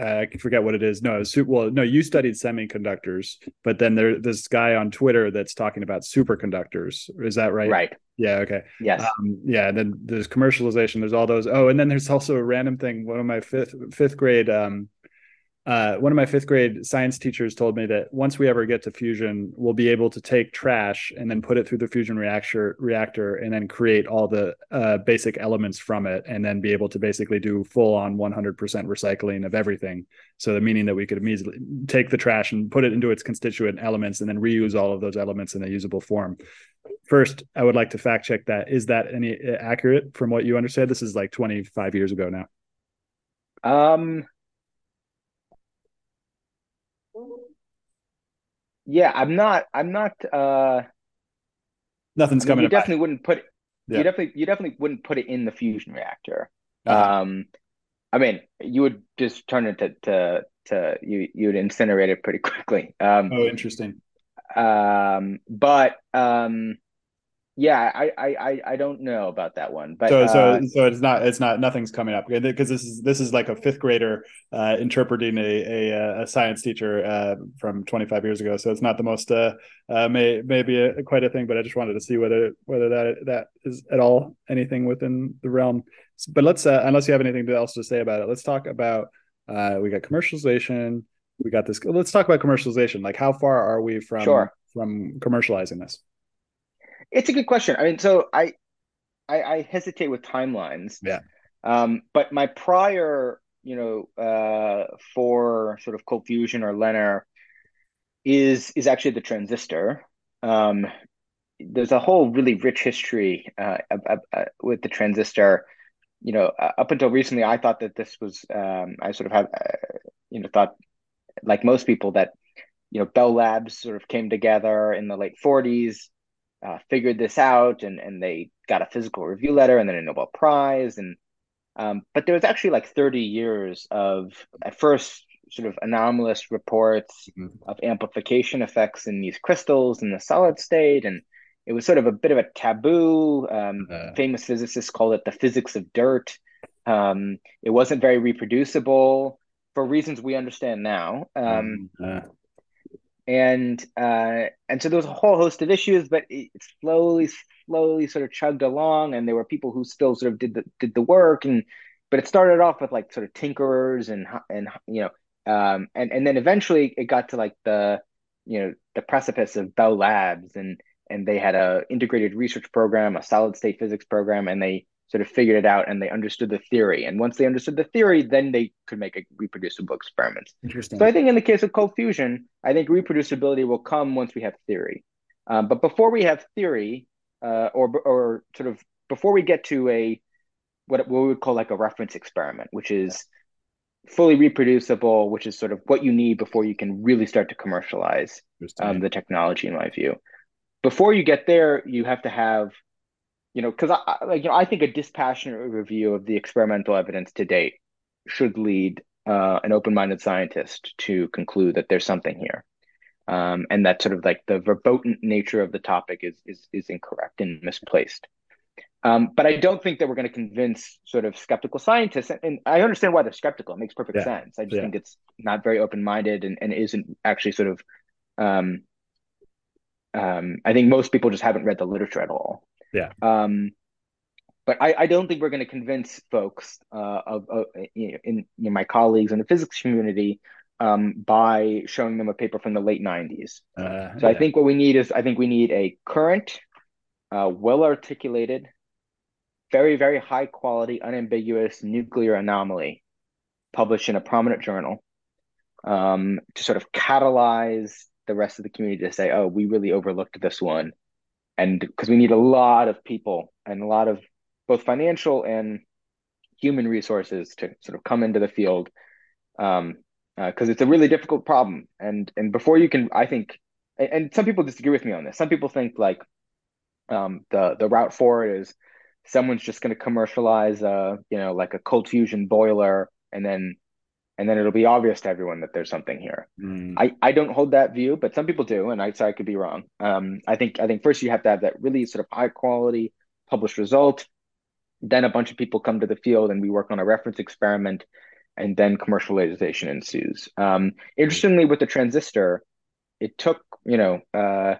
uh, I forget what it is. No, su- well, no, you studied semiconductors, but then there's this guy on Twitter that's talking about superconductors. Is that right? Right. Yeah. Okay. Yes. Um, yeah. And then there's commercialization. There's all those. Oh, and then there's also a random thing. One of my fifth fifth grade um, uh, one of my fifth grade science teachers told me that once we ever get to fusion, we'll be able to take trash and then put it through the fusion reactor reactor and then create all the uh, basic elements from it, and then be able to basically do full on 100% recycling of everything. So the meaning that we could immediately take the trash and put it into its constituent elements and then reuse all of those elements in a usable form. First, I would like to fact check that. Is that any accurate from what you understand? This is like 25 years ago now. Um, yeah, I'm not. I'm not. uh Nothing's I mean, coming. You definitely wouldn't put. It, yeah. You definitely. You definitely wouldn't put it in the fusion reactor. Uh-huh. Um, I mean, you would just turn it to to, to you. You would incinerate it pretty [laughs] quickly. Um, oh, interesting. Um, but um, yeah, I, I I don't know about that one, but so so uh, so it's not it's not nothing's coming up because this is this is like a fifth grader uh, interpreting a, a, a science teacher uh, from 25 years ago. So it's not the most uh, uh may maybe a, quite a thing, but I just wanted to see whether whether that that is at all anything within the realm. But let's uh, unless you have anything else to say about it, let's talk about uh, we got commercialization. We got this. Let's talk about commercialization. Like how far are we from sure. from commercializing this? It's a good question. I mean, so I, I, I hesitate with timelines. Yeah. Um, but my prior, you know, uh, for sort of cold fusion or LENR is is actually the transistor. Um, there's a whole really rich history uh, uh, uh, with the transistor. You know, uh, up until recently, I thought that this was. Um, I sort of have, uh, you know, thought like most people that, you know, Bell Labs sort of came together in the late 40s uh, figured this out and and they got a physical review letter and then a Nobel Prize and um, but there was actually like 30 years of at first sort of anomalous reports mm-hmm. of amplification effects in these crystals in the solid state and it was sort of a bit of a taboo um, uh, famous physicists called it the physics of dirt. Um, it wasn't very reproducible for reasons we understand now. Um, uh, and uh, and so there was a whole host of issues, but it slowly, slowly sort of chugged along, and there were people who still sort of did the did the work, and but it started off with like sort of tinkerers and and you know, um, and and then eventually it got to like the you know the precipice of Bell Labs, and and they had a integrated research program, a solid state physics program, and they sort of figured it out and they understood the theory. And once they understood the theory, then they could make a reproducible experiments. Interesting. So I think in the case of cold fusion, I think reproducibility will come once we have theory. Um, but before we have theory, uh, or or sort of before we get to a what what we would call like a reference experiment, which is fully reproducible, which is sort of what you need before you can really start to commercialize um, the technology, in my view. Before you get there, you have to have you know, because I like you know I think a dispassionate review of the experimental evidence to date should lead uh, an open-minded scientist to conclude that there's something here, um, and that sort of like the verboten nature of the topic is is is incorrect and misplaced. Um, but I don't think that we're going to convince sort of skeptical scientists, and, and, I understand why they're skeptical. It makes perfect yeah. sense. I just yeah. think it's not very open-minded and, and isn't actually sort of. Um, um, I think most people just haven't read the literature at all. Yeah. Um, but I, I don't think we're going to convince folks uh, of, of you know, in you know, my colleagues in the physics community um, by showing them a paper from the late 90s. Uh, so yeah. I think what we need is I think we need a current, uh, well articulated, very very high quality, unambiguous nuclear anomaly published in a prominent journal um, to sort of catalyze the rest of the community to say, oh, we really overlooked this one and because we need a lot of people and a lot of both financial and human resources to sort of come into the field um because uh, it's a really difficult problem. And and before you can i think and, and some people disagree with me on this. Some people think like um the the route forward is someone's just going to commercialize uh you know like a cold fusion boiler and then and then it'll be obvious to everyone that there's something here. Mm. I, I don't hold that view, but some people do, and I so I could be wrong. Um, I think I think first you have to have that really sort of high quality published result. Then a bunch of people come to the field, and we work on a reference experiment, and then commercialization ensues. Um, interestingly, with the transistor, it took you know uh,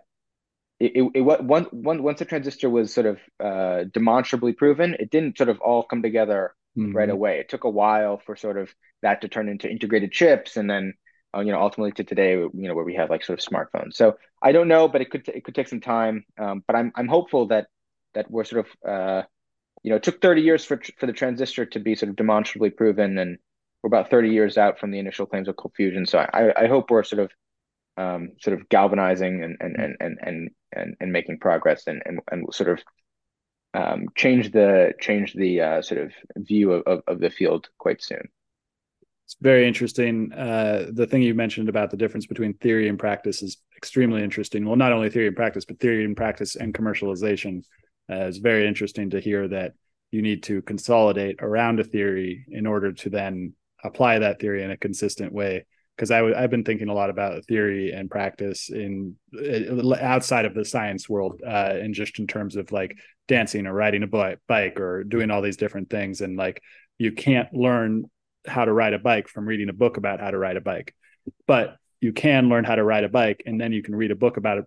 it, it, it one, one, once the transistor was sort of uh, demonstrably proven, it didn't sort of all come together mm-hmm. right away. It took a while for sort of that to turn into integrated chips, and then uh, you know ultimately to today, you know where we have like sort of smartphones. So I don't know, but it could it could take some time. Um, but I'm I'm hopeful that that we're sort of uh, you know it took 30 years for for the transistor to be sort of demonstrably proven, and we're about 30 years out from the initial claims of cold fusion. So I I hope we're sort of um, sort of galvanizing and and and and and and, and making progress and, and and sort of um, change the change the uh, sort of view of, of, of, the field quite soon. It's very interesting. Uh, the thing you mentioned about the difference between theory and practice is extremely interesting. Well, not only theory and practice, but theory and practice and commercialization uh, is very interesting to hear that you need to consolidate around a theory in order to then apply that theory in a consistent way because I've been thinking a lot about theory and practice in uh, outside of the science world, uh, and just in terms of like dancing or riding a bike or doing all these different things. And like you can't learn how to ride a bike from reading a book about how to ride a bike, but you can learn how to ride a bike, and then you can read a book about it,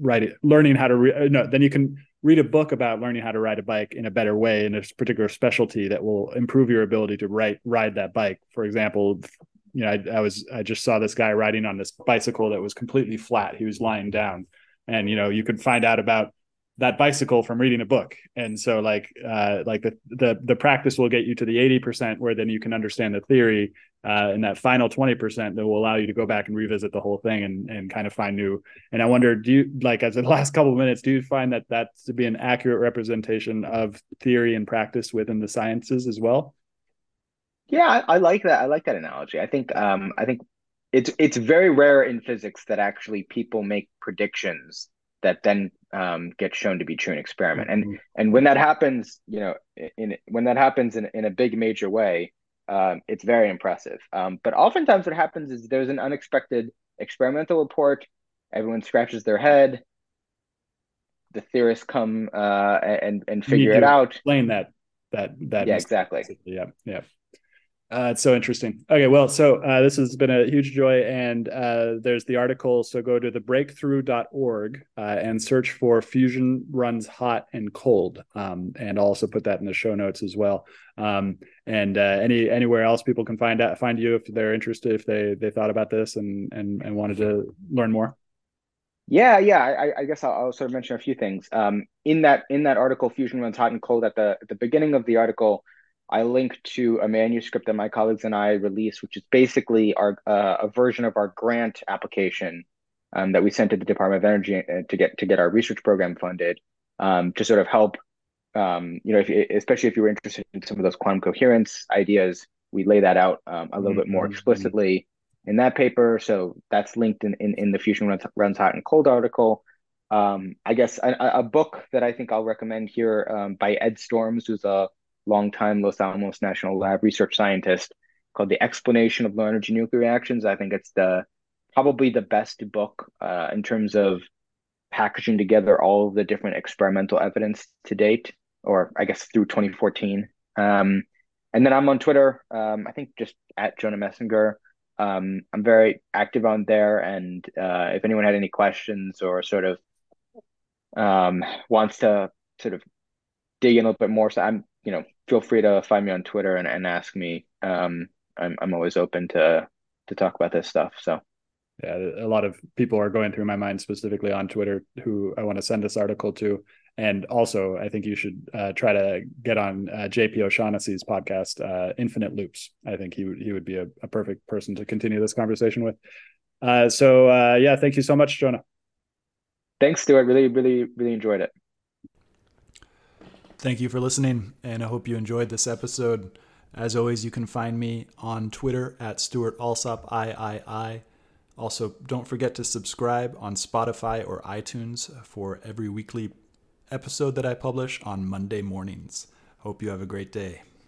write it, learning how to re- no, then you can read a book about learning how to ride a bike in a better way in a particular specialty that will improve your ability to ride ride that bike. For example, you know, I, I, was I just saw this guy riding on this bicycle that was completely flat. He was lying down, and you know, you could find out about that bicycle from reading a book. And so, like, uh, like the the the practice will get you to the eighty percent, where then you can understand the theory, uh, and that final twenty percent that will allow you to go back and revisit the whole thing and and kind of find new. And I wonder, do you like as the [laughs] last couple of minutes, do you find that that's to be an accurate representation of theory and practice within the sciences as well? Yeah, I, I, like that. I like that analogy. I think um, I think it's it's very rare in physics that actually people make predictions that then um, gets shown to be true in experiment. And mm-hmm. and when that happens, you know, in when that happens in in a big major way, um, it's very impressive. Um, but oftentimes, what happens is there's an unexpected experimental report. Everyone scratches their head. The theorists come uh, and and figure it out. Explain that that that. Yeah, exactly. Yeah, yeah. Uh, it's so interesting. Okay, well, so uh, this has been a huge joy, and uh, there's the article. So go to thebreakthrough.org uh, and search for "Fusion Runs Hot and Cold," um, and I'll also put that in the show notes as well. Um, and uh, any anywhere else people can find out find you if they're interested, if they they thought about this and and and wanted to learn more. Yeah, yeah. I, I guess I'll, I'll, sort of mention a few things. Um, in that in that article, "Fusion Runs Hot and Cold," at the at the beginning of the article I link to a manuscript that my colleagues and I released, which is basically our uh, a version of our grant application um, that we sent to the Department of Energy uh, to get to get our research program funded um, to sort of help. Um, you know, if, especially if you were interested in some of those quantum coherence ideas, we lay that out um, a little mm-hmm. bit more mm-hmm. explicitly in that paper. So that's linked in in, in the Fusion Runs, Runs Hot and Cold article. Um, I guess a, a, book that I think I'll recommend here um, by Ed Storms, who's a longtime Los Alamos National Lab research scientist, called The Explanation of Low Energy Nuclear Reactions. I think it's the probably the best book uh, in terms of packaging together all of the different experimental evidence to date, or I guess through 2014. Um, and then I'm on Twitter. Um, I think just at Jonah Messinger. Um, I'm very active on there, and uh, if anyone had any questions or sort of um, wants to sort of dig in a little bit more, so I'm you know feel free to find me on Twitter and, and ask me. Um, I'm I'm always open to to talk about this stuff. So yeah, a lot of people are going through my mind specifically on Twitter who I want to send this article to. And also, I think you should uh, try to get on uh, JP O'Shaughnessy's podcast, uh, Infinite Loops. I think he would he would be a, a perfect person to continue this conversation with. Uh, so uh, yeah, thank you so much, Jonah. Thanks, Stewart. Really, really, really enjoyed it. Thank you for listening, and I hope you enjoyed this episode. As always, you can find me on Twitter at Stewart Alsop III. Also, don't forget to subscribe on Spotify or iTunes for every weekly episode that I publish on Monday mornings. Hope you have a great day.